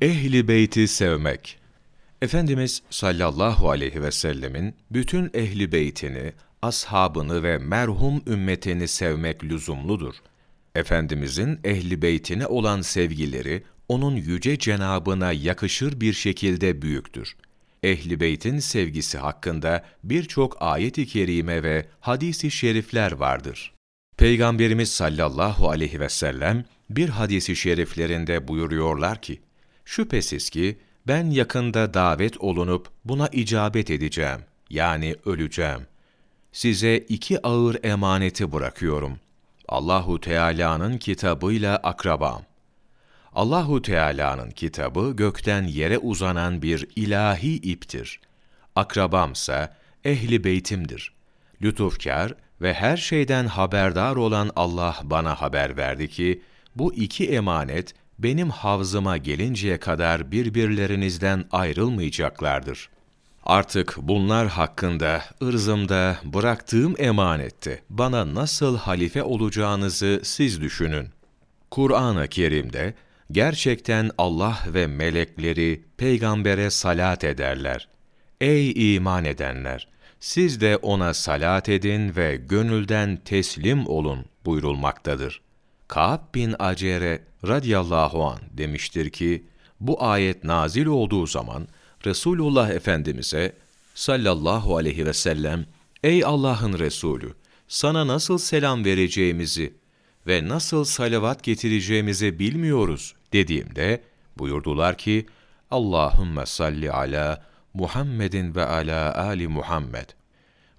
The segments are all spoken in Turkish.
Ehli beyti sevmek Efendimiz sallallahu aleyhi ve sellemin bütün ehli beytini, ashabını ve merhum ümmetini sevmek lüzumludur. Efendimizin ehli beytine olan sevgileri, onun yüce cenabına yakışır bir şekilde büyüktür. Ehli beytin sevgisi hakkında birçok ayet-i kerime ve hadis-i şerifler vardır. Peygamberimiz sallallahu aleyhi ve sellem bir hadisi şeriflerinde buyuruyorlar ki, Şüphesiz ki ben yakında davet olunup buna icabet edeceğim, yani öleceğim. Size iki ağır emaneti bırakıyorum. Allahu Teala'nın kitabıyla akrabam. Allahu Teala'nın kitabı gökten yere uzanan bir ilahi iptir. Akrabamsa ehli beytimdir. Lütufkar ve her şeyden haberdar olan Allah bana haber verdi ki, bu iki emanet benim havzıma gelinceye kadar birbirlerinizden ayrılmayacaklardır. Artık bunlar hakkında, ırzımda, bıraktığım emanette bana nasıl halife olacağınızı siz düşünün. Kur'an-ı Kerim'de gerçekten Allah ve melekleri peygambere salat ederler. Ey iman edenler! Siz de ona salat edin ve gönülden teslim olun buyurulmaktadır. Ka'b bin Acere radıyallahu an demiştir ki, bu ayet nazil olduğu zaman Resulullah Efendimiz'e sallallahu aleyhi ve sellem, Ey Allah'ın Resulü, sana nasıl selam vereceğimizi ve nasıl salavat getireceğimizi bilmiyoruz dediğimde, buyurdular ki, Allahümme salli ala Muhammedin ve ala Ali Muhammed.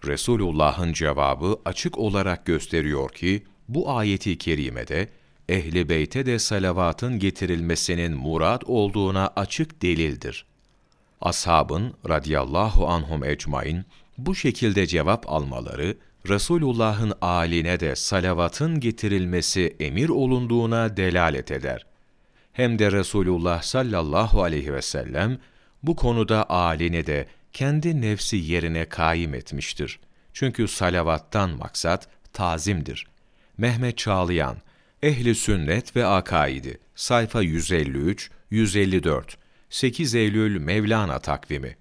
Resulullah'ın cevabı açık olarak gösteriyor ki, bu ayeti kerimede ehli beyte de salavatın getirilmesinin murad olduğuna açık delildir. Ashabın radıyallahu anhum ecmain bu şekilde cevap almaları Resulullah'ın aline de salavatın getirilmesi emir olunduğuna delalet eder. Hem de Resulullah sallallahu aleyhi ve sellem bu konuda aline de kendi nefsi yerine kaim etmiştir. Çünkü salavattan maksat tazimdir. Mehmet Çağlayan, Ehli Sünnet ve Akaidi, sayfa 153, 154, 8 Eylül Mevlana takvimi